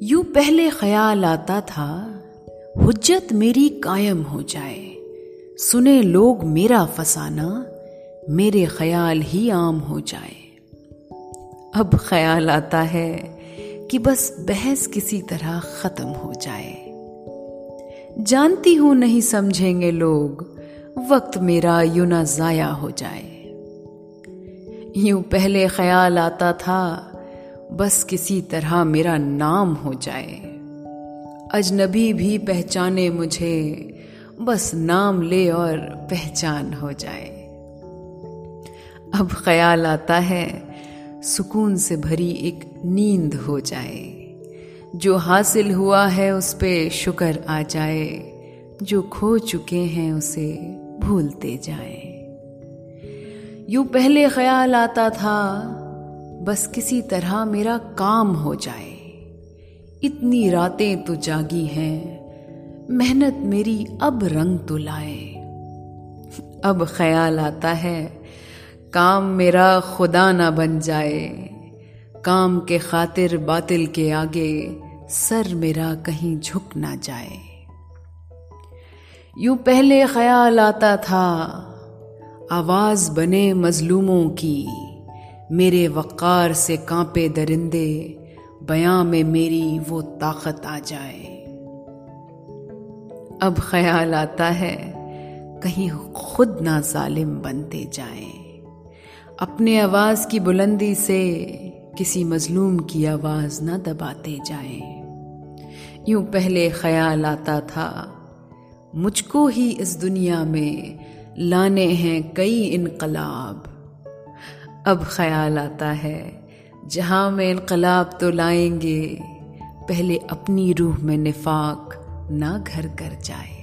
یوں پہلے خیال آتا تھا، حجت میری قائم ہو جائے۔ سنے لوگ میرا فسانہ، میرے خیال ہی عام ہو جائے۔ اب خیال آتا ہے کہ بس بحث کسی طرح ختم ہو جائے۔ جانتی ہوں نہیں سمجھیں گے لوگ، وقت میرا یوں نہ ضائع ہو جائے۔ یوں پہلے خیال آتا تھا بس کسی طرح میرا نام ہو جائے۔ اجنبی بھی پہچانے مجھے، بس نام لے اور پہچان ہو جائے۔ اب خیال آتا ہے، سکون سے بھری ایک نیند ہو جائے۔ جو حاصل ہوا ہے اس پہ شکر آ جائے۔ جو کھو چکے ہیں اسے بھولتے جائیں۔ یوں پہلے خیال آتا تھا بس کسی طرح میرا کام ہو جائے۔ اتنی راتیں تو جاگی ہیں، محنت میری اب رنگ تو لائے۔ اب خیال آتا ہے، کام میرا خدا نہ بن جائے۔ کام کے خاطر باطل کے آگے سر میرا کہیں جھک نہ جائے۔ یوں پہلے خیال آتا تھا، آواز بنے مظلوموں کی۔ میرے وقار سے کانپے درندے، بیاں میں میری وہ طاقت آ جائے۔ اب خیال آتا ہے، کہیں خود نہ ظالم بنتے جائیں۔ اپنے آواز کی بلندی سے کسی مظلوم کی آواز نہ دباتے جائیں۔ یوں پہلے خیال آتا تھا، مجھ کو ہی اس دنیا میں لانے ہیں کئی انقلاب۔ اب خیال آتا ہے۔ جہاں میں انقلاب تو لائیں گے، پہلے اپنی روح میں نفاق نہ گھر کر جائے۔